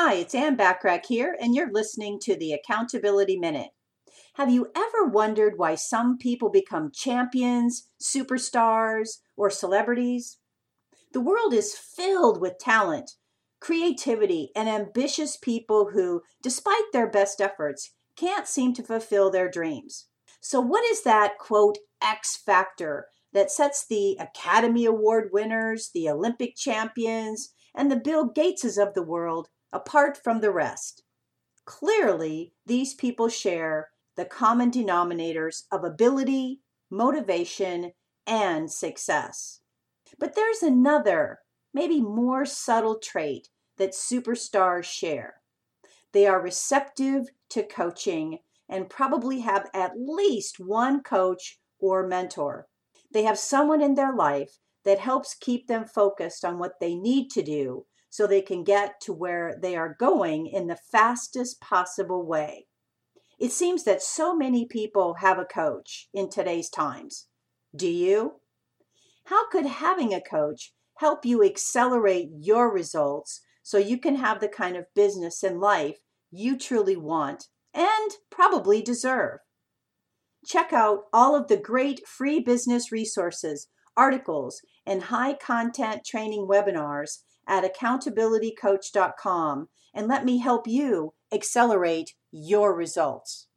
Hi, it's Ann Bachrach here, and you're listening to the Accountability Minute. Have you ever wondered why some people become champions, superstars, or celebrities? The world is filled with talent, creativity, and ambitious people who, despite their best efforts, can't seem to fulfill their dreams. So, what is that quote X factor that sets the Academy Award winners, the Olympic champions, and the Bill Gateses of the world apart from the rest. Clearly, these people share the common denominators of ability, motivation, and success. But there's another, maybe more subtle trait that superstars share. They are receptive to coaching and probably have at least one coach or mentor. They have someone in their life that helps keep them focused on what they need to do so they can get to where they are going in the fastest possible way. It seems that so many people have a coach in today's times. Do you? How could having a coach help you accelerate your results so you can have the kind of business and life you truly want and probably deserve? Check out all of the great free business resources, articles, and high content training webinars at accountabilitycoach.com and let me help you accelerate your results.